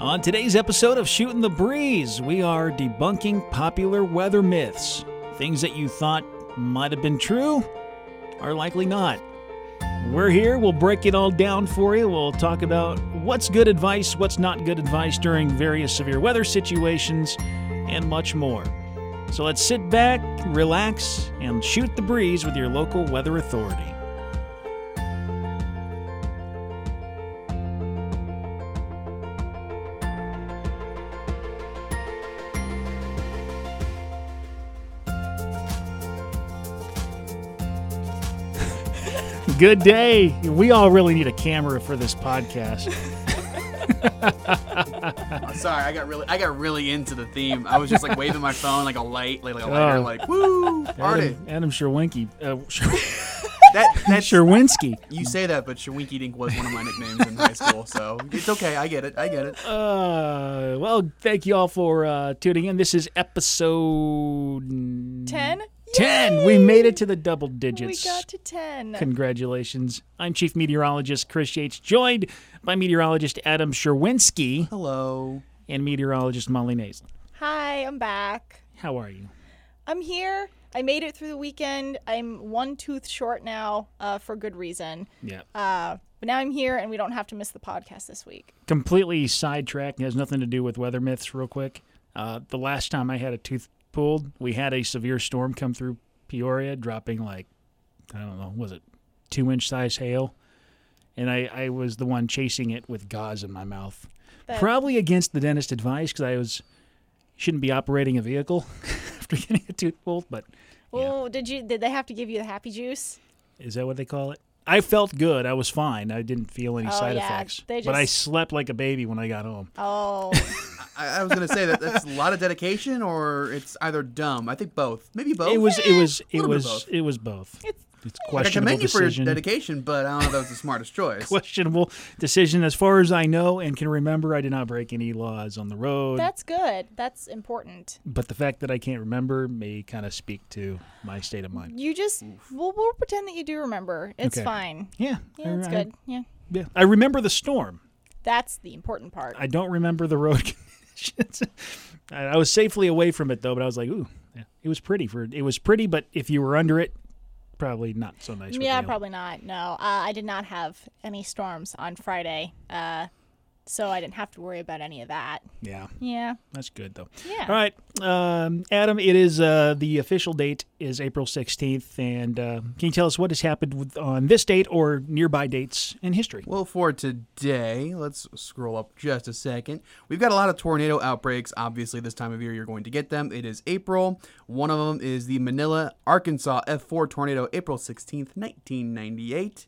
On today's episode of Shooting the Breeze, we are debunking popular weather myths. Things that you thought might have been true are likely not. We're here, we'll break it all down for you. We'll talk about what's good advice, what's not good advice during various severe weather situations, and much more. So let's sit back, relax, and shoot the breeze with your local weather authority. Good day. We all really need a camera for this podcast. Oh, sorry, I got really, I got really into the theme. I was just like waving my phone like a light, like, like a lighter, Oh. like woo, party. Adam, Adam Sherwinky. Uh, That that's Sherwinski. you say that, but Shawinky Dink was one of my nicknames in high school, so it's okay. I get it. I get it. Uh, well, thank you all for uh, tuning in. This is episode 10? 10. We made it to the double digits. We got to 10. Congratulations. I'm Chief Meteorologist Chris Yates, joined by meteorologist Adam Sherwinski Hello. and meteorologist Molly Naslin. Hi, I'm back. How are you? I'm here. I made it through the weekend. I'm one tooth short now uh, for good reason. Yeah. Uh, but now I'm here and we don't have to miss the podcast this week. Completely sidetracked. It has nothing to do with weather myths, real quick. Uh, the last time I had a tooth pulled, we had a severe storm come through Peoria, dropping like, I don't know, was it two inch size hail? And I, I was the one chasing it with gauze in my mouth. That- Probably against the dentist advice because I was shouldn't be operating a vehicle after getting a tooth pulled, but Well, oh, did you? Did they have to give you the happy juice? Is that what they call it? I felt good. I was fine. I didn't feel any Oh, side yeah, effects. they But I slept like a baby when I got home. Oh, I, I was gonna say that that's a lot of dedication, or it's either dumb. I think both. Maybe both. It was. It was. It was. It was both. It's- It's I questionable commend you for your decision. dedication, but I don't know if that was the smartest choice. questionable decision, as far as I know and can remember. I did not break any laws on the road. that's good. That's important. but the fact that I can't remember may kind of speak to my state of mind. You just, we'll, we'll pretend that you do remember. It's Okay. fine. Yeah. Yeah, it's I, good. Yeah. yeah. I remember the storm. That's the important part. I don't remember the road conditions. I I was safely away from it though, but I was like, ooh, yeah, it was pretty. For it was pretty, but if you were under it, probably not so nice. Yeah, probably not. No, uh, I did not have any storms on Friday, uh, so I didn't have to worry about any of that. Yeah, Yeah, that's good though. yeah. All right, um, Adam. It is uh, the official date is April sixteenth, and uh, can you tell us what has happened with, on this date or nearby dates in history? Well, for today, let's scroll up just a second. We've got a lot of tornado outbreaks. Obviously, this time of year, you're going to get them. It is April. One of them is the Manila, Arkansas F4 tornado, April 16th, 1998.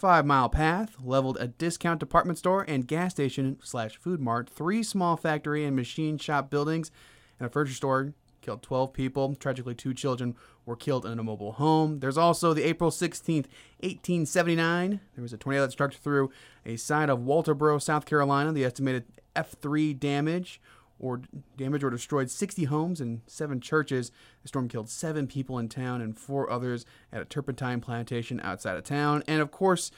Five mile path leveled a discount department store and gas station slash food mart, three small factory and machine shop buildings, and a furniture store. Killed 12 people. Tragically, two children were killed in a mobile home. There's also the April 16th, 1879. There was a tornado that struck through a side of Walterboro, South Carolina. The estimated F3 damage or damaged or destroyed 60 homes and seven churches. The storm killed seven people in town and four others at a turpentine plantation outside of town. And of course,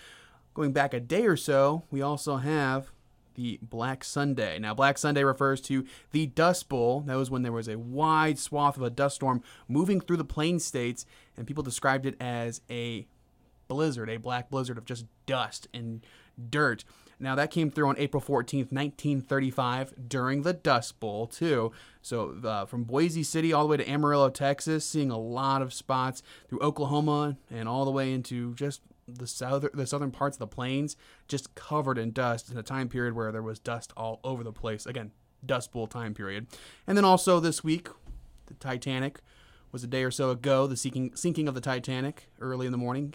going back a day or so, we also have the Black Sunday. Now, Black Sunday refers to the Dust Bowl. That was when there was a wide swath of a dust storm moving through the plain states, and people described it as a blizzard, a black blizzard of just dust and dirt. Now that came through on April 14th, 1935, during the Dust Bowl too. So uh, from Boise City all the way to Amarillo, Texas, seeing a lot of spots through Oklahoma and all the way into just the southern the southern parts of the plains, just covered in dust in a time period where there was dust all over the place. Again, Dust Bowl time period. And then also this week, the Titanic was a day or so ago. The sinking sinking of the Titanic early in the morning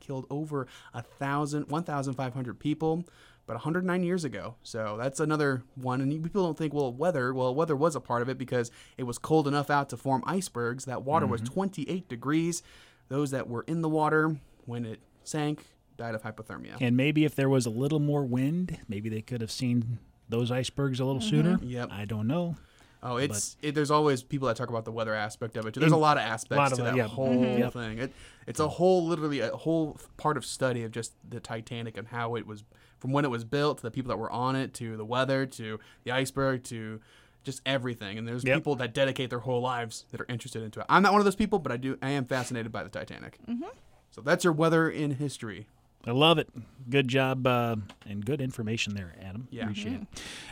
killed over a thousand, 1,500 people, but 109 years ago. So that's another one. And people don't think, well, weather. Well, weather was a part of it because it was cold enough out to form icebergs. That water was 28 degrees. Those that were in the water when it sank died of hypothermia. And maybe if there was a little more wind, maybe they could have seen those icebergs a little sooner. Yep. I don't know. Oh, it's it, there's always people that talk about the weather aspect of it. Too. There's a lot of aspects lot of to it, that yeah. whole Mhm. Thing. It, it's a whole, literally a whole part of study of just the Titanic and how it was from when it was built to the people that were on it to the weather to the iceberg to just everything. And there's Yep. people that dedicate their whole lives that are interested into it. I'm not one of those people, but I do. I am fascinated by the Titanic. Mm-hmm. So that's your weather in history. I love it. Good job uh, and good information there, Adam. Yeah. Appreciate it.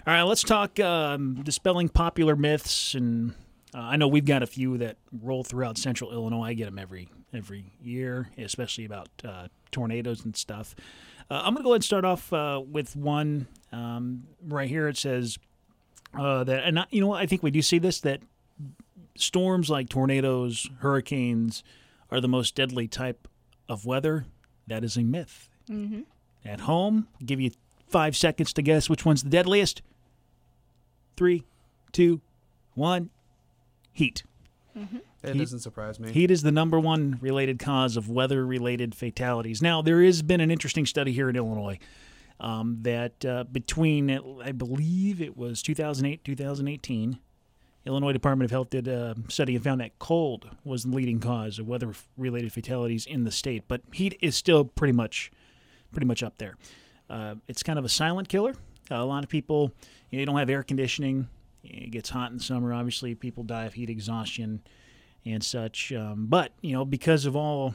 All right, let's talk um, dispelling popular myths. And uh, I know we've got a few that roll throughout central Illinois. I get them every every year, especially about uh, tornadoes and stuff. Uh, I'm going to go ahead and start off uh, with one um, right here. It says uh, that, and I, you know, I think we do see this that storms like tornadoes, hurricanes are the most deadly type of weather. That is a myth. Mm-hmm. At home, give you five seconds to guess which one's the deadliest. Three, two, one. Heat. It Heat- doesn't surprise me. Heat is the number one related cause of weather related fatalities. Now, there has been an interesting study here in Illinois um, that uh, between, I believe it was 2008, 2018, Illinois Department of Health did a study and found that cold was the leading cause of weather related fatalities in the state. But heat is still pretty much, pretty much up there. Uh, it's kind of a silent killer. a lot of people, you, know, you don't have air conditioning. It gets hot in the summer. Obviously, people die of heat exhaustion and such. Um, but you know, because of all,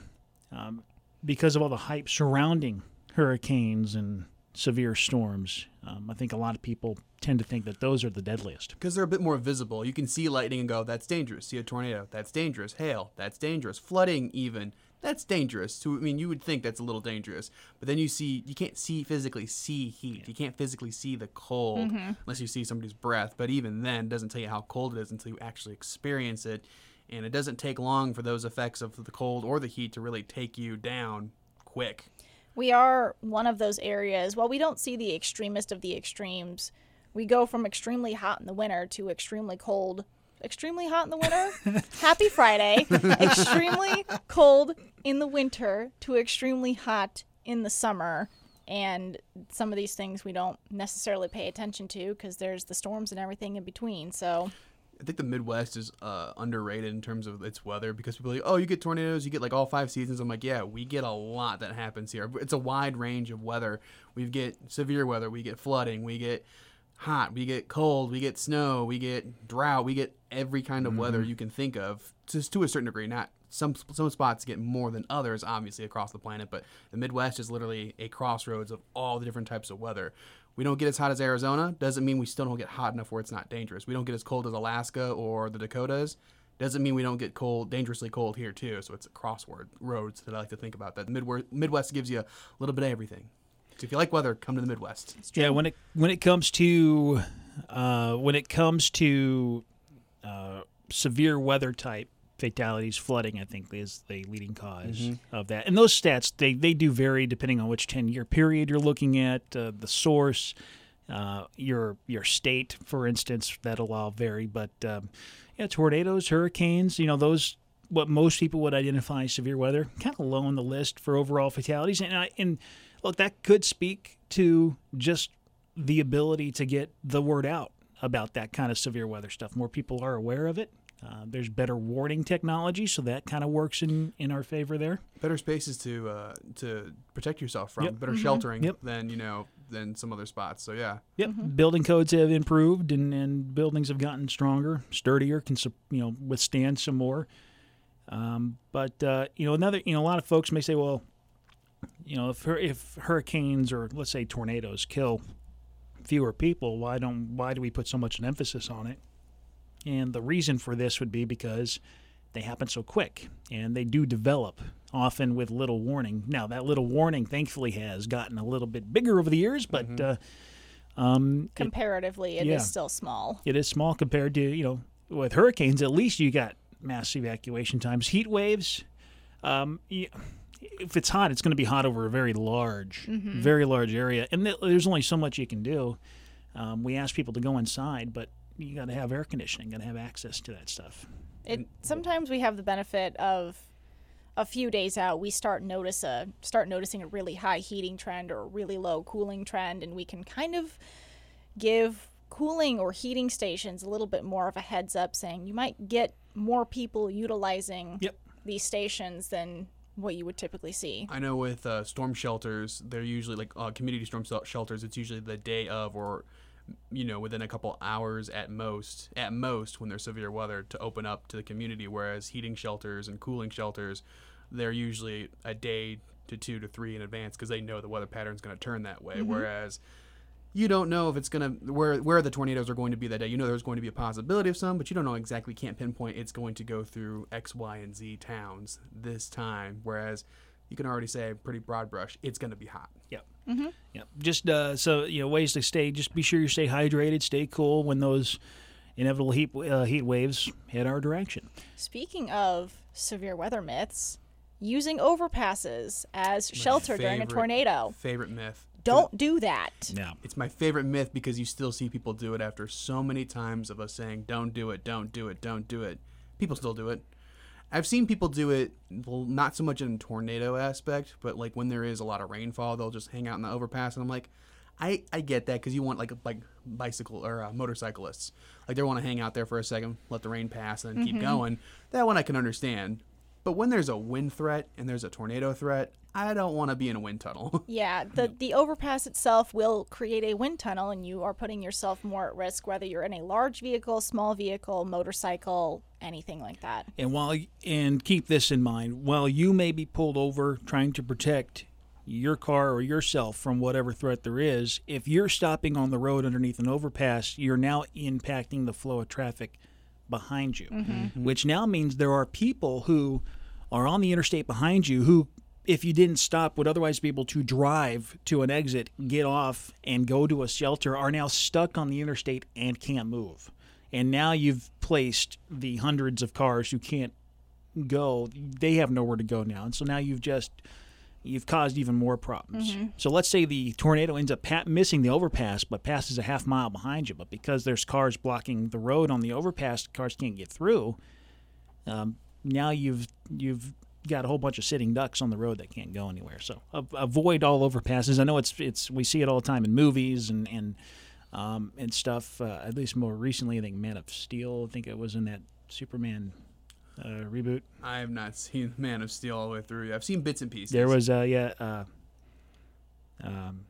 um, because of all the hype surrounding hurricanes and severe storms, um, I think a lot of people tend to think that those are the deadliest. because they're a bit more visible. You can see lightning and go, "That's dangerous." See a tornado, that's dangerous. Hail, that's dangerous. Flooding, even that's dangerous. So I mean, you would think that's a little dangerous, but then you see, you can't see physically see heat. You can't physically see the cold unless you see somebody's breath. But even then, it doesn't tell you how cold it is until you actually experience it. And it doesn't take long for those effects of the cold or the heat to really take you down quick. We are one of those areas. While we don't see the extremist of the extremes, we go from extremely hot in the winter to extremely cold. Extremely hot in the winter. Happy Friday. extremely cold in the winter to extremely hot in the summer. And some of these things we don't necessarily pay attention to because there's the storms and everything in between. So, I think the Midwest is uh, underrated in terms of its weather because people are like, oh, you get tornadoes, you get like all five seasons. I'm like, yeah, we get a lot that happens here. It's a wide range of weather. We get severe weather, we get flooding, we get hot, we get cold, we get snow, we get drought, we get every kind of weather you can think of, just to a certain degree. Not some some spots get more than others, obviously across the planet, but the Midwest is literally a crossroads of all the different types of weather. We don't get as hot as Arizona. Doesn't mean we still don't get hot enough where it's not dangerous. We don't get as cold as Alaska or the Dakotas. Doesn't mean we don't get cold, dangerously cold here too. So it's a crossword roads that I like to think about. That Midwest, Midwest gives you a little bit of everything. So if you like weather, come to the Midwest. Yeah, when it when it comes to uh, when it comes to uh, severe weather type fatalities, flooding, I think is the leading because of that. And those stats they they do vary depending on which ten year period you're looking at, uh, the source, uh, your your state, for instance, that'll all vary. But um, yeah, tornadoes, hurricanes, you know those. What most people would identify as severe weather, kind of low on the list for overall fatalities, and I, and look, that could speak to just the ability to get the word out about that kind of severe weather stuff. More people are aware of it. Uh, there's better warning technology, so that kind of works in, in our favor there. Better spaces to uh, to protect yourself from. Yep. Better sheltering Yep. than you know than some other spots. So yeah, Yep, building codes have improved, and, and buildings have gotten stronger, sturdier, can you know withstand some more. Um, but uh, you know, another you know, a lot of folks may say, well, you know, if if hurricanes or let's say tornadoes kill fewer people, why don't why do we put so much an emphasis on it? And the reason for this would be because they happen so quick and they do develop often with little warning. Now that little warning, thankfully, has gotten a little bit bigger over the years, but uh, um, it- comparatively, it is yeah. still small. it is small compared to you know with hurricanes. At least you got mass evacuation times. Heat waves, um, y- if it's hot, it's going to be hot over a very large, very large area, and th- there's only so much you can do. Um, we ask people to go inside, but you got to have air conditioning, got to have access to that stuff. It sometimes we have the benefit of a few days out we start notice a start noticing a really high heating trend or a really low cooling trend and we can kind of give cooling or heating stations a little bit more of a heads up saying you might get more people utilizing Yep. these stations than what you would typically see. I know with uh, storm shelters, they're usually like uh, community storm shelters. It's usually the day of, or you know, within a couple hours at most. At most, when there's severe weather, to open up to the community. Whereas heating shelters and cooling shelters, they're usually a day to two to three in advance because they know the weather pattern's going to turn that way. Mm-hmm. Whereas you don't know if it's gonna where where the tornadoes are going to be that day. You know there's going to be a possibility of some, but you don't know exactly. Can't pinpoint it's going to go through X, Y, and Z towns this time. Whereas you can already say pretty broad brush, it's going to be hot. Yep. Yep. Just uh, so you know, ways to stay. Just be sure you stay hydrated, stay cool when those inevitable heat uh, heat waves head our direction. Speaking of severe weather myths, using overpasses as shelter during a tornado. Favorite myth. Don't do that. Yeah. It's my favorite myth because you still see people do it after so many times of us saying, "Don't do it, don't do it, don't do it." People still do it. I've seen people do it, well, not so much in tornado aspect, but like when there is a lot of rainfall, they'll just hang out in the overpass, and I'm like, I, I get that because you want like like bicycle or uh, motorcyclists, like they want to hang out there for a second, let the rain pass, and then keep going. That one I can understand. But when there's a wind threat and there's a tornado threat, I don't want to be in a wind tunnel. Yeah, the the overpass itself will create a wind tunnel, and you are putting yourself more at risk, whether you're in a large vehicle, small vehicle, motorcycle, anything like that. And while and keep this in mind, while you may be pulled over trying to protect your car or yourself from whatever threat there is, if you're stopping on the road underneath an overpass, you're now impacting the flow of traffic behind you, mm-hmm. which now means there are people who are on the interstate behind you who if you didn't stop would otherwise be able to drive to an exit, get off and go to a shelter are now stuck on the interstate and can't move. And now you've placed the hundreds of cars who can't go, they have nowhere to go now. And so now you've just you've caused even more problems. So let's say the tornado ends up pa- missing the overpass, but passes a half mile behind you. But because there's cars blocking the road on the overpass, cars can't get through. Um, now you've you've got a whole bunch of sitting ducks on the road that can't go anywhere. So a- avoid all overpasses. I know it's it's we see it all the time in movies and and um, and stuff. Uh, at least more recently, I think Man of Steel. I think it was in that Superman uh, reboot. I have not seen Man of Steel all the way through. I've seen bits and pieces. There was uh, yeah, uh, um,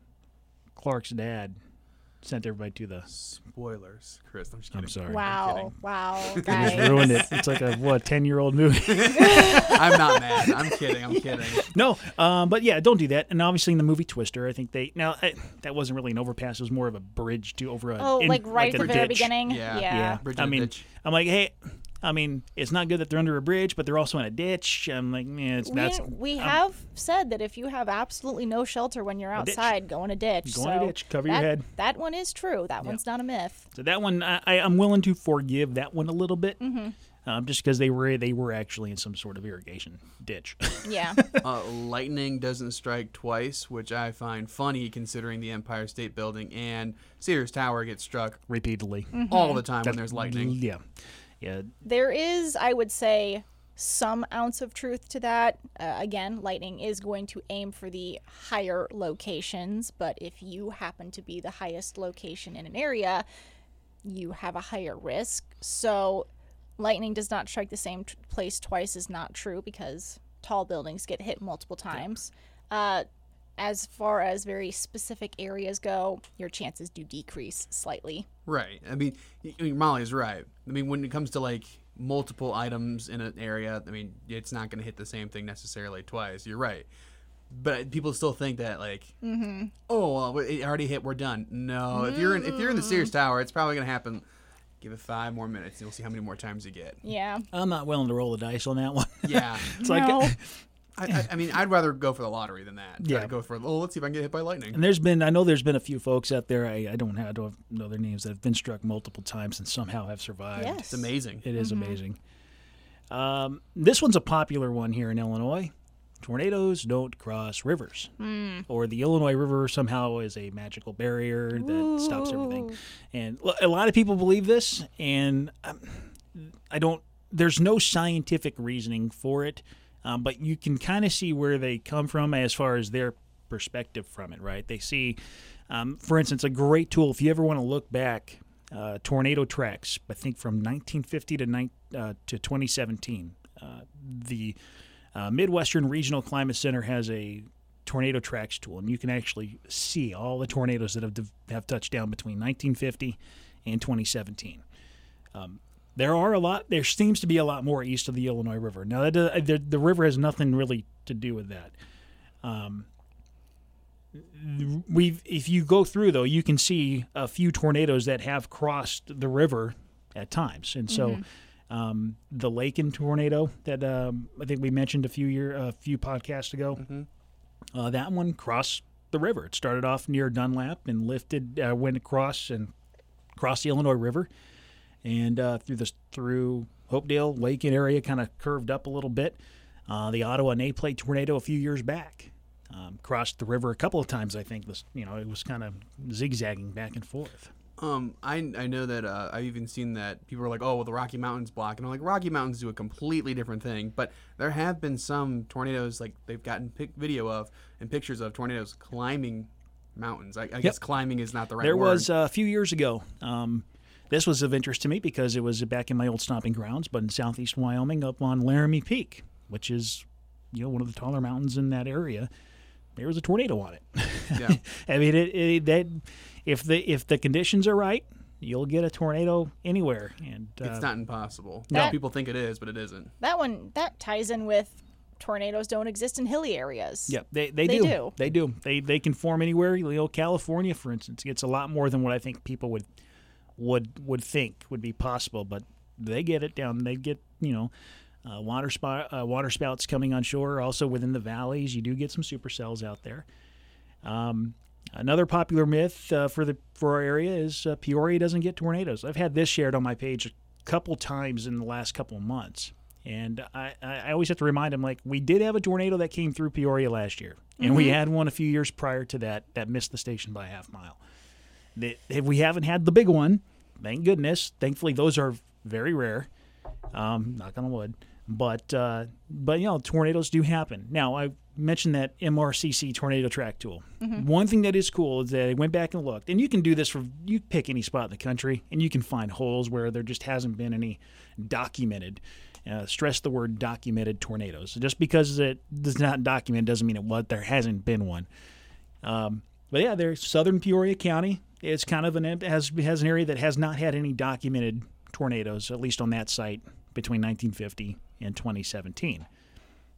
Clark's dad sent everybody to the. spoilers, Chris. I'm just kidding. I'm sorry. Wow, wow, Just ruined it. It's like a what ten year old movie. I'm not mad. I'm kidding. I'm kidding. no, um, but yeah, don't do that. And obviously in the movie Twister, I think they now I, that wasn't really an overpass; it was more of a bridge to over a. Oh, in- like right a at the very ditch. beginning. Yeah. yeah. Yeah, Bridge I mean, ditch. I'm like, hey, I mean, it's not good that they're under a bridge, but they're also in a ditch. I'm like, man, it's We, that's we I'm- have said that if you have absolutely no shelter when you're outside, go in a ditch. Go in a ditch, cover your head. That one is true. That one's not a myth. So that one, I, I, I'm willing to forgive that one a little bit, um, just because they were they were actually in some sort of irrigation ditch. Yeah. Uh, lightning doesn't strike twice, which I find funny considering the Empire State Building and Sears Tower gets struck repeatedly. all the time when there's lightning. Yeah, yeah. there is, I would say, some ounce of truth to that. Uh, again, lightning is going to aim for the higher locations, but if you happen to be the highest location in an area, you have a higher risk. So, lightning does not strike the same t- place twice is not true because tall buildings get hit multiple times. Uh, as far as very specific areas go, your chances do decrease slightly. Right. I mean, y- I mean, Molly's right. I mean, when it comes to like multiple items in an area, I mean, it's not going to hit the same thing necessarily twice. You're right. But people still think that like, mm-hmm. oh, well, it already hit. We're done. No, if you're in if you're in the Sears Tower, it's probably going to happen. Give it five more minutes, and we'll see how many more times you get. Yeah. I'm not willing to roll the dice on that one. Yeah. it's No. like, I, I, I mean, I'd rather go for the lottery than that. Try Yeah. to go for oh, let's see if I can get hit by lightning. and there's been I know there's been a few folks out there I, I don't have I don't know their names that have been struck multiple times and somehow have survived. Yes. It's amazing. It is amazing. Um, this one's a popular one here in Illinois. Tornadoes don't cross rivers, or the Illinois River somehow is a magical barrier that stops everything. And a lot of people believe this, and um, I don't. There's no scientific reasoning for it, um, but you can kind of see where they come from as far as their perspective from it. Right? They see, um, for instance, a great tool if you ever want to look back uh, tornado tracks. I think from 1950 to uh, to 2017. Uh, the uh, Midwestern Regional Climate Center has a tornado tracks tool, and you can actually see all the tornadoes that have have touched down between 1950 and 2017. Um, there are a lot. There seems to be a lot more east of the Illinois River. Now, that, uh, the, the river has nothing really to do with that. Um, we if you go through though, you can see a few tornadoes that have crossed the river at times, and so. Um, the Lakin tornado that um, I think we mentioned a few year a few podcasts ago. Uh, that one crossed the river. It started off near Dunlap and lifted, uh, went across and crossed the Illinois River, and uh, through the through Hopedale Lakin area, kind of curved up a little bit. Uh, the Ottawa Naplate tornado a few years back um, crossed the river a couple of times. I think this, you know, it was kind of zigzagging back and forth. Um, I, I know that uh, I've even seen that people are like, oh, well, the Rocky Mountains block, and I'm like, Rocky Mountains do a completely different thing. But there have been some tornadoes like they've gotten pic- video of and pictures of tornadoes climbing mountains. I, I guess climbing is not the right There word. was uh, a few years ago. Um, this was of interest to me because it was back in my old stomping grounds, but in southeast Wyoming, up on Laramie Peak, which is you know one of the taller mountains in that area. There was a tornado on it. Yeah. I mean, it, it, that if the if the conditions are right, you'll get a tornado anywhere. And uh, it's not impossible. That- No, people think it is, but it isn't. That one that ties in with tornadoes don't exist in hilly areas. Yeah, they, they, They do. do. They do. They they can form anywhere. You know, California, for instance, gets a lot more than what I think people would would would think would be possible. But they get it down. They get you know. Uh, water uh, water spouts coming on shore. Also within the valleys, you do get some supercells out there. Um, another popular myth uh, for the for our area is uh, Peoria doesn't get tornadoes. I've had this shared on my page a couple times in the last couple of months, and I, I I always have to remind them like we did have a tornado that came through Peoria last year, and we had one a few years prior to that that missed the station by a half mile. If we haven't had the big one, thank goodness. Thankfully, those are very rare. Um, knock on wood. But uh, but you know tornadoes do happen. Now I mentioned that MRCC tornado track tool. One thing that is cool is that I went back and looked, and you can do this for you pick any spot in the country, and you can find holes where there just hasn't been any documented. Uh, stress the word documented tornadoes. Just because it does not document doesn't mean it what there hasn't been one. Um, but yeah, there's southern Peoria County. It's kind of an has has an area that has not had any documented tornadoes, at least on that site between 1950 and 2017.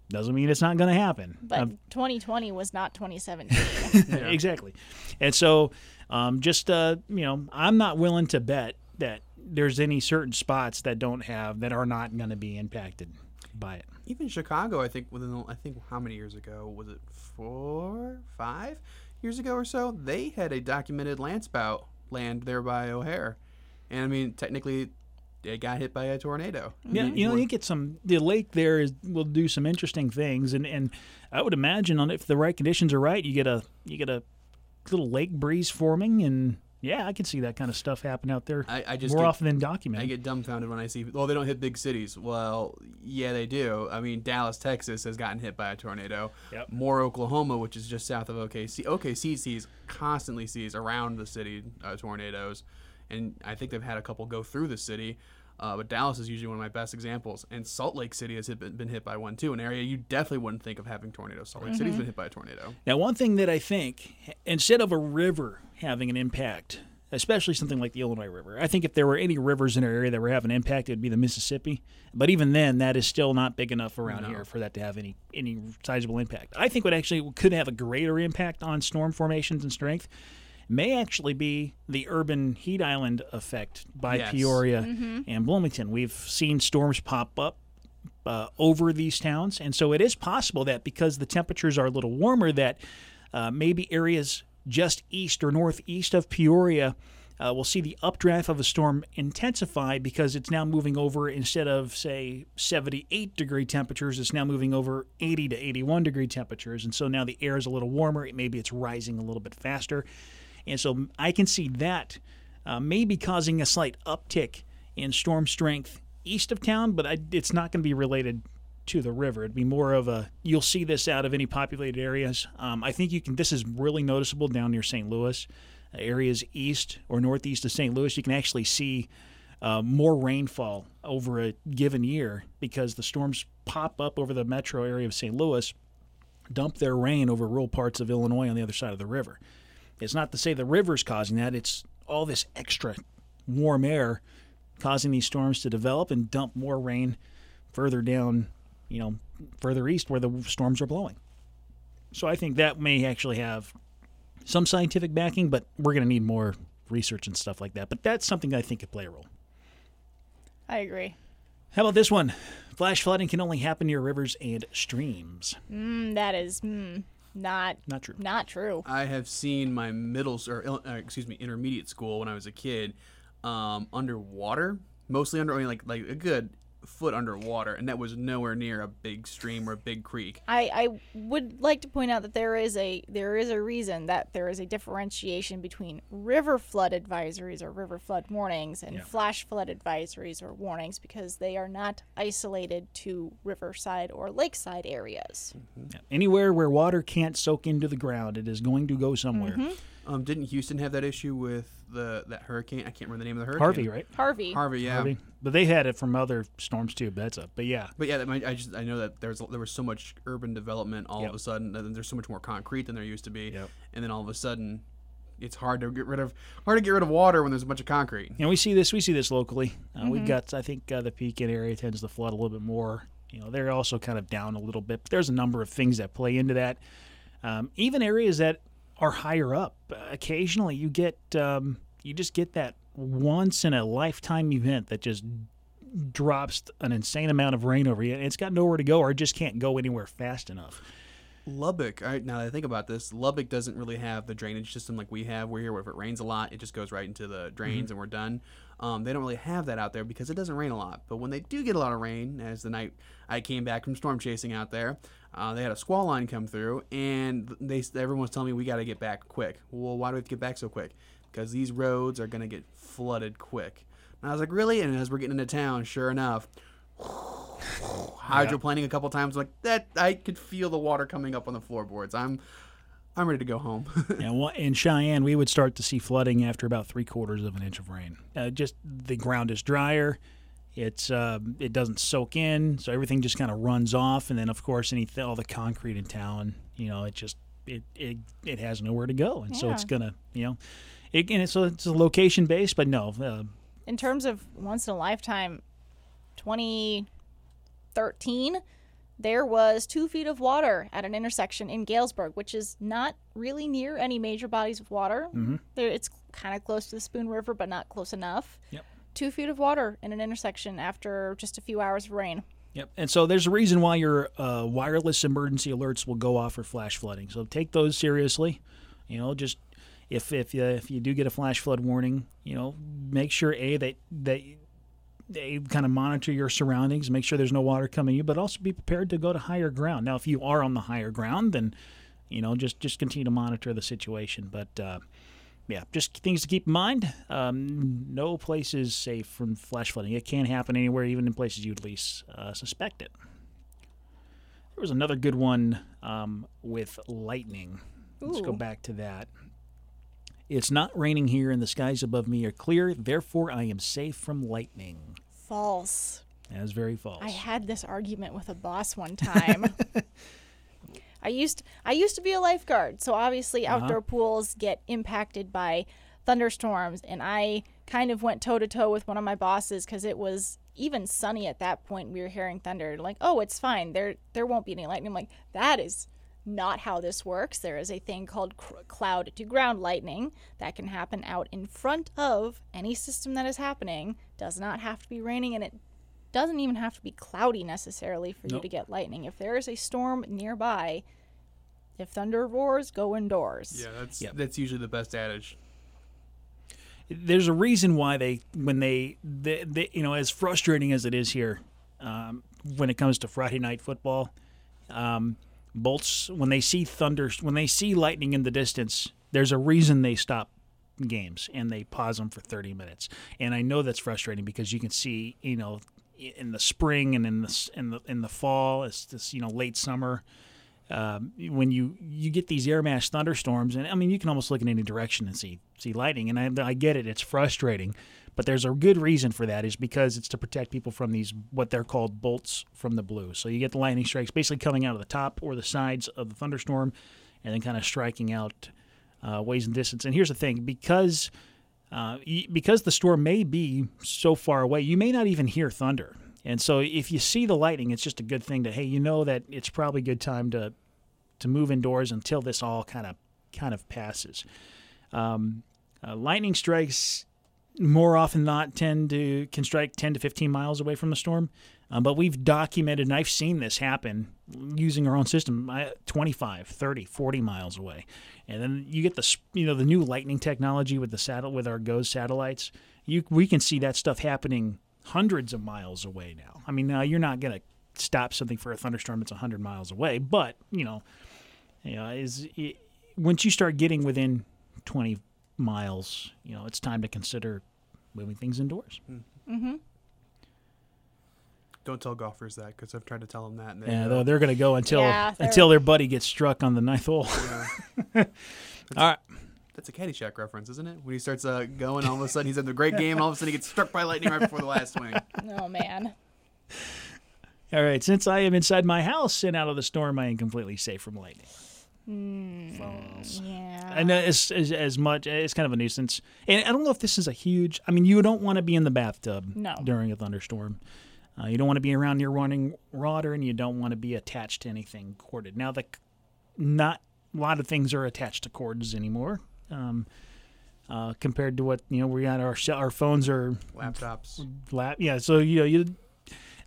Doesn't mean it's not going to happen. But Um, 2020 was not 2017. exactly. And so, um, just uh, you know, I'm not willing to bet that there's any certain spots that don't have that are not going to be impacted by it. Even Chicago, I think within the, I think how many years ago was it? Four, five years ago or so, they had a documented land spout land there by O'Hare, and I mean technically, it got hit by a tornado. Yeah, you know, you get some. The lake there is will do some interesting things, and and I would imagine on if the right conditions are right, you get a you get a little lake breeze forming, and yeah, I can see that kind of stuff happen out there I, I just more get, often than documented. I get dumbfounded when I see. Well, they don't hit big cities. Well, yeah, they do. I mean, Dallas, Texas, has gotten hit by a tornado. Yep. Moore Oklahoma, which is just south of OKC. OKC sees constantly sees around the city uh, tornadoes, and I think they've had a couple go through the city. Uh, but Dallas is usually one of my best examples, and Salt Lake City has hit, been, been hit by one too. An area you definitely wouldn't think of having tornadoes. Salt Lake City's been hit by a tornado. Now, one thing that I think, instead of a river having an impact, especially something like the Illinois River, I think if there were any rivers in our area that were having an impact, it would be the Mississippi. But even then, that is still not big enough around No. here for that to have any any sizable impact. I think what actually could have a greater impact on storm formations and strength may actually be the urban heat island effect by Yes. Peoria and Bloomington. We've seen storms pop up uh, over these towns, and so it is possible that because the temperatures are a little warmer, that uh, maybe areas just east or northeast of Peoria uh, will see the updraft of a storm intensify because it's now moving over instead of say 78 degree temperatures, it's now moving over 80 to 81 degree temperatures, and so now the air is a little warmer. Maybe it's rising a little bit faster, and so I can see that uh, maybe causing a slight uptick in storm strength east of town, but I, it's not going to be related to the river. It'd be more of a you'll see this out of any populated areas. Um, I think you can. This is really noticeable down near St. Louis. areas east or northeast of St. Louis, you can actually see uh, more rainfall over a given year because the storms pop up over the metro area of St. Louis, dump their rain over rural parts of Illinois on the other side of the river. It's not to say the river's causing that, it's all this extra warm air causing these storms to develop and dump more rain further down, you know, further east where the storms are blowing. So I think that may actually have some scientific backing, but we're going to need more research and stuff like that. But that's something I think could play a role. I agree. How about this one? Flash flooding can only happen near rivers and streams. Mm, that is mm, not Not true. not true. I have seen my middle or uh, excuse me intermediate school when I was a kid um, underwater, mostly under I mean, like like a good foot underwater, and that was nowhere near a big stream or a big creek. I, I would like to point out that there is a there is a reason that there is a differentiation between river flood advisories or river flood warnings and Yeah. flash flood advisories or warnings because they are not isolated to riverside or lakeside areas. Yeah. Anywhere where water can't soak into the ground, it is going to go somewhere. Mm-hmm. Um, didn't Houston have that issue with the that hurricane? I can't remember the name of the hurricane. Harvey, right? Harvey. Harvey, yeah. Harvey. But they had it from other storms too. But that's up. But yeah, But yeah, that might, I just I know that there's there was so much urban development all Yep. of a sudden, and then there's so much more concrete than there used to be, Yep. and then all of a sudden, it's hard to get rid of hard to get rid of water when there's a bunch of concrete. and we see this. We see this locally. Uh, We've got. I think uh, the Pekin area tends to flood a little bit more. You know, they're also kind of down a little bit. But there's a number of things that play into that. Um, even areas that are higher up, occasionally you get um, you just get that once in a lifetime event that just drops an insane amount of rain over you, and it's got nowhere to go, or it just can't go anywhere fast enough. Lubbock, I, now that I think about this, Lubbock doesn't really have the drainage system like we have. We're here where if it rains a lot, it just goes right into the drains and we're done. Um, they don't really have that out there because it doesn't rain a lot. But when they do get a lot of rain, as the night I came back from storm chasing out there, uh, they had a squall line come through, and they everyone was telling me we got to get back quick. Well, why do we have to get back so quick? Because these roads are gonna get flooded quick. And I was like, really? And as we're getting into town, sure enough, hydroplaning a couple times like that i could feel the water coming up on the floorboards i'm i'm ready to go home And wha- in Cheyenne, we would start to see flooding after about three quarters of an inch of rain. Uh, just the ground is drier. It's um, it doesn't soak in, so everything just kind of runs off. And then, of course, any all the concrete in town, you know, it just it it, it has nowhere to go, and so it's gonna, you know, it, and it's, so it's a location based, but no, uh, in terms of once in a lifetime 2013 there was two feet of water at an intersection in galesburg which is not really near any major bodies of water Mm-hmm. there, it's kind of close to the spoon river but not close enough Yep. two feet of water in an intersection after just a few hours of rain Yep. And so there's a reason why your uh, wireless emergency alerts will go off for flash flooding. So take those seriously. You know, just if if you, if you do get a flash flood warning, you know, make sure a that that they kind of monitor your surroundings, make sure there's no water coming you, but also be prepared to go to higher ground. Now, if you are on the higher ground, then you know just just continue to monitor the situation. But uh, yeah, just things to keep in mind. Um, no place is safe from flash flooding. It can happen anywhere, even in places you'd least uh, suspect it. There was another good one um, with lightning. Let's go back to that. It's not raining here, and the skies above me are clear. Therefore, I am safe from lightning. False That is very false. I had this argument with a boss one time. I used I used to be a lifeguard, so obviously uh-huh. outdoor pools get impacted by thunderstorms, and I kind of went toe to toe with one of my bosses because it was even sunny at that point. We were hearing thunder, like, oh, it's fine. There there won't be any lightning. I'm like, that is not how this works. There is a thing called cr- cloud to ground lightning that can happen out in front of any system that is happening. Does not have to be raining, and it doesn't even have to be cloudy necessarily for you to get lightning. If there is a storm nearby, if thunder roars, go indoors. yeah that's Yep. that's usually the best adage there's a reason why they when they, they, they you know as frustrating as it is here um, when it comes to Friday night football um, bolts when they see thunder when they see lightning in the distance there's a reason they stop games and they pause them for 30 minutes and I know that's frustrating because you can see you know in the spring and in the in the in the fall it's this you know late summer um, when you you get these air mass thunderstorms, and I mean you can almost look in any direction and see see lightning, and I, I get it, it's frustrating, but there's a good reason for that is because it's to protect people from these what they're called bolts from the blue. So you get the lightning strikes basically coming out of the top or the sides of the thunderstorm, and then kind of striking out uh, ways and distance. And here's the thing, because uh, because the storm may be so far away, you may not even hear thunder. And so if you see the lightning, it's just a good thing to hey, you know that it's probably a good time to to move indoors until this all kind of kind of passes. Um, uh, lightning strikes more often than not tend to can strike 10 to 15 miles away from the storm. Um, but we've documented, and I've seen this happen using our own system, uh, 25, 30, 40 miles away. And then you get the you know the new lightning technology with the saddle with our GOES satellites. You we can see that stuff happening hundreds of miles away now. I mean, now you're not going to stop something for a thunderstorm that's 100 miles away, but you know, you know, is it, once you start getting within 20 miles, you know, it's time to consider moving things indoors. Don't tell golfers that because I've tried to tell them that. And they, Yeah, though they're going to go until Yeah, until their buddy gets struck on the ninth hole. yeah. All right. That's a Caddyshack reference, isn't it? When he starts uh, going, all of a sudden he's having the great game, and all of a sudden he gets struck by lightning right before the last swing. Oh man. All right. Since I am inside my house and out of the storm, I am completely safe from lightning. Yeah. And uh, as, as as much, it's kind of a nuisance. And I don't know if this is a huge. I mean, you don't want to be in the bathtub No. during a thunderstorm. Uh, you don't want to be around near running water, and you don't want to be attached to anything corded. Now, the not a lot of things are attached to cords anymore. Um, uh, compared to what you know, we got our our phones are Laptops. lap. Yeah, so you know, you.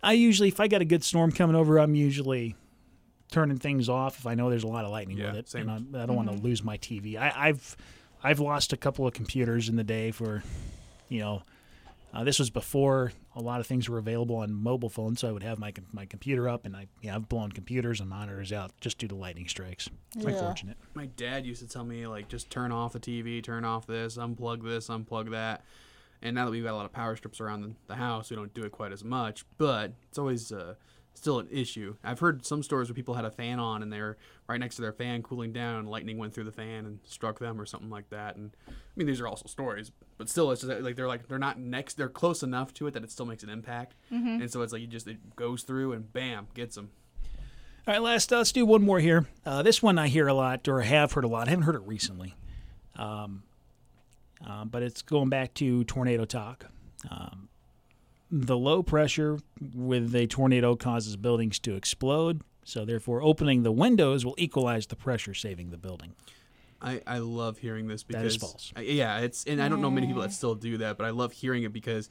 I usually, if I got a good storm coming over, I'm usually turning things off if I know there's a lot of lightning Yeah, with it, same. and I, I don't want to lose my TV. I, I've I've lost a couple of computers in the day for, you know, uh, this was before a lot of things were available on mobile phones, so I would have my my computer up, and I yeah, I've blown computers and monitors out just due to lightning strikes. It's Ugh. unfortunate. My dad used to tell me like just turn off the TV, turn off this, unplug this, unplug that. And now that we've got a lot of power strips around the, the house, we don't do it quite as much. But it's always uh, still an issue. I've heard some stores where people had a fan on and they're right next to their fan cooling down, and lightning went through the fan and struck them or something like that. And I mean, these are also stories, but still, it's just like they're like they're not next, they're close enough to it that it still makes an impact. And so it's like you just it goes through and bam, gets them. All right, last uh, let's do one more here. Uh, this one I hear a lot, or have heard a lot. I haven't heard it recently, um, uh, but it's going back to tornado talk. Um, the low pressure with a tornado causes buildings to explode, so therefore opening the windows will equalize the pressure, saving the building. I, I love hearing this because That is false. I- yeah, it's and I don't know many people that still do that, but I love hearing it because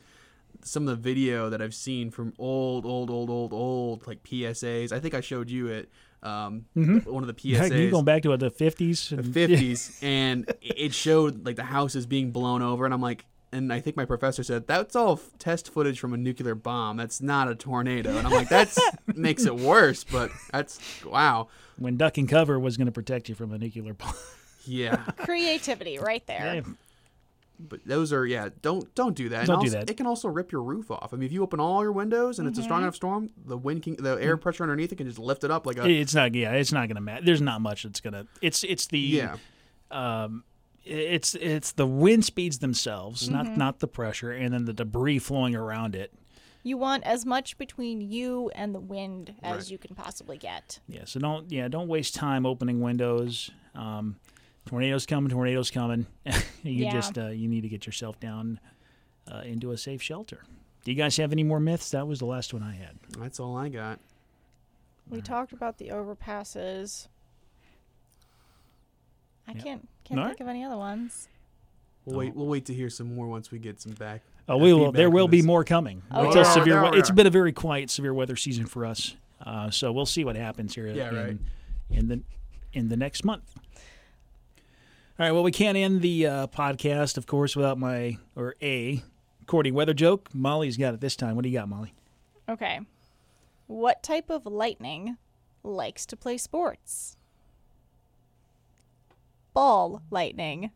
some of the video that I've seen from old, old, old, old, old like PSAs. I think I showed you it. Um, one of the Heck, you PSAs. going back to what, the fifties? the 50s and it showed like the house is being blown over and i'm like and i think my professor said that's all f- test footage from a nuclear bomb that's not a tornado and i'm like that makes it worse but that's wow when duck and cover was going to protect you from a nuclear bomb. yeah Creativity right there. Yeah, but those are yeah don't don't do that Don't do that. it can also rip your roof off i mean if you open all your windows and it's a strong enough storm the wind can the air pressure underneath it can just lift it up like a it's not. Yeah, it's not going to matter. There's not much that's going to. It's it's the yeah um, it's it's the wind speeds themselves, not not the pressure, and then the debris flowing around it. You want as much between you and the wind as Right. you can possibly get. Yeah, so don't yeah don't waste time opening windows. Um, tornadoes coming, tornadoes coming. you Yeah. just uh, you need to get yourself down uh, into a safe shelter. Do you guys have any more myths? That was the last one I had. that's all i got We talked about the overpasses. I Yeah. can't can't All think of any other ones. we'll wait we'll wait to hear some more once we get some back Oh, we will. There will be more coming. Oh, it's yeah. a severe. There we- are. It's been a very quiet, severe weather season for us. Uh, so we'll see what happens here Yeah, in, right. in the in the next month. All right. Well, we can't end the uh, podcast, of course, without my or a courting weather joke. Molly's got it this time. What do you got, Molly? Okay. What type of lightning likes to play sports? Ball lightning.